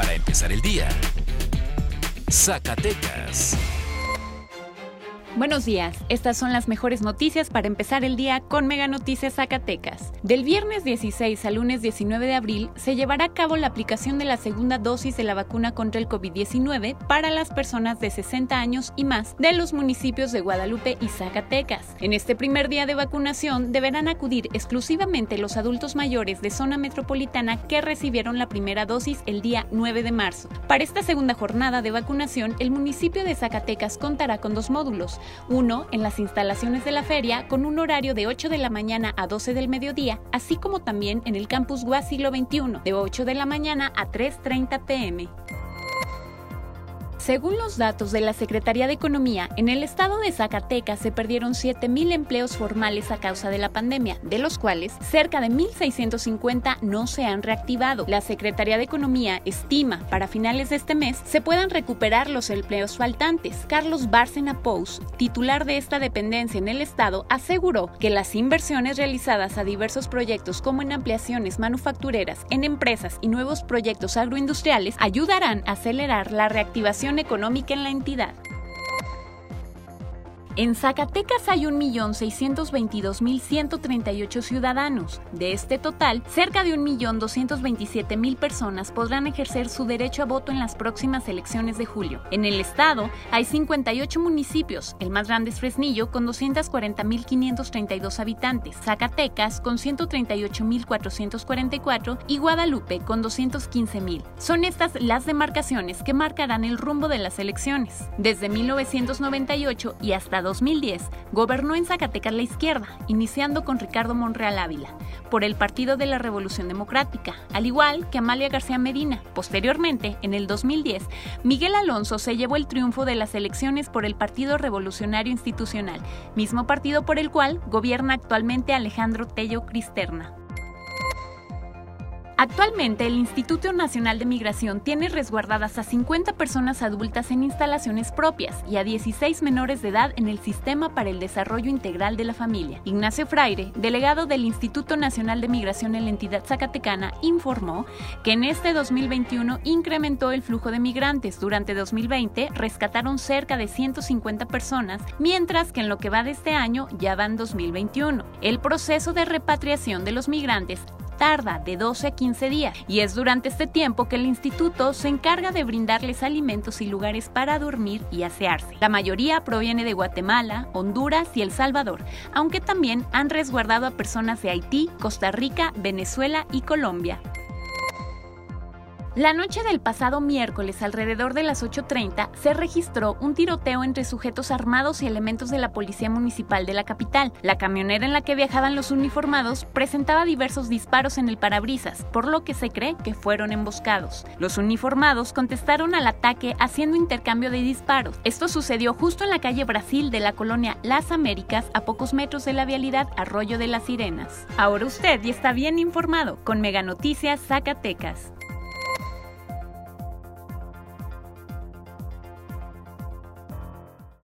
para empezar el día. Zacatecas. Buenos días, estas son las mejores noticias para empezar el día con Mega Noticias Zacatecas. Del viernes 16 al lunes 19 de abril se llevará a cabo la aplicación de la segunda dosis de la vacuna contra el COVID-19 para las personas de 60 años y más de los municipios de Guadalupe y Zacatecas. En este primer día de vacunación deberán acudir exclusivamente los adultos mayores de zona metropolitana que recibieron la primera dosis el día 9 de marzo. Para esta segunda jornada de vacunación, el municipio de Zacatecas contará con dos módulos uno en las instalaciones de la feria con un horario de 8 de la mañana a 12 del mediodía, así como también en el campus GUA siglo XXI de 8 de la mañana a 3.30 pm. Según los datos de la Secretaría de Economía, en el estado de Zacatecas se perdieron 7.000 empleos formales a causa de la pandemia, de los cuales cerca de 1.650 no se han reactivado. La Secretaría de Economía estima para finales de este mes se puedan recuperar los empleos faltantes. Carlos Bárcena Pous, titular de esta dependencia en el estado, aseguró que las inversiones realizadas a diversos proyectos como en ampliaciones manufactureras, en empresas y nuevos proyectos agroindustriales ayudarán a acelerar la reactivación económica en la entidad. En Zacatecas hay 1.622.138 ciudadanos. De este total, cerca de 1.227.000 personas podrán ejercer su derecho a voto en las próximas elecciones de julio. En el estado hay 58 municipios, el más grande es Fresnillo con 240.532 habitantes, Zacatecas con 138.444 y Guadalupe con 215.000. Son estas las demarcaciones que marcarán el rumbo de las elecciones. Desde 1998 y hasta 2010 gobernó en Zacatecas la izquierda, iniciando con Ricardo Monreal Ávila, por el Partido de la Revolución Democrática, al igual que Amalia García Medina. Posteriormente, en el 2010, Miguel Alonso se llevó el triunfo de las elecciones por el Partido Revolucionario Institucional, mismo partido por el cual gobierna actualmente Alejandro Tello Cristerna. Actualmente, el Instituto Nacional de Migración tiene resguardadas a 50 personas adultas en instalaciones propias y a 16 menores de edad en el Sistema para el Desarrollo Integral de la Familia. Ignacio Fraire, delegado del Instituto Nacional de Migración en la entidad zacatecana, informó que en este 2021 incrementó el flujo de migrantes. Durante 2020 rescataron cerca de 150 personas, mientras que en lo que va de este año ya van 2021. El proceso de repatriación de los migrantes tarda de 12 a 15 días y es durante este tiempo que el instituto se encarga de brindarles alimentos y lugares para dormir y asearse. La mayoría proviene de Guatemala, Honduras y El Salvador, aunque también han resguardado a personas de Haití, Costa Rica, Venezuela y Colombia. La noche del pasado miércoles, alrededor de las 8.30, se registró un tiroteo entre sujetos armados y elementos de la Policía Municipal de la capital. La camionera en la que viajaban los uniformados presentaba diversos disparos en el parabrisas, por lo que se cree que fueron emboscados. Los uniformados contestaron al ataque haciendo intercambio de disparos. Esto sucedió justo en la calle Brasil de la colonia Las Américas, a pocos metros de la vialidad Arroyo de las Sirenas. Ahora usted ya está bien informado con Mega Noticias Zacatecas.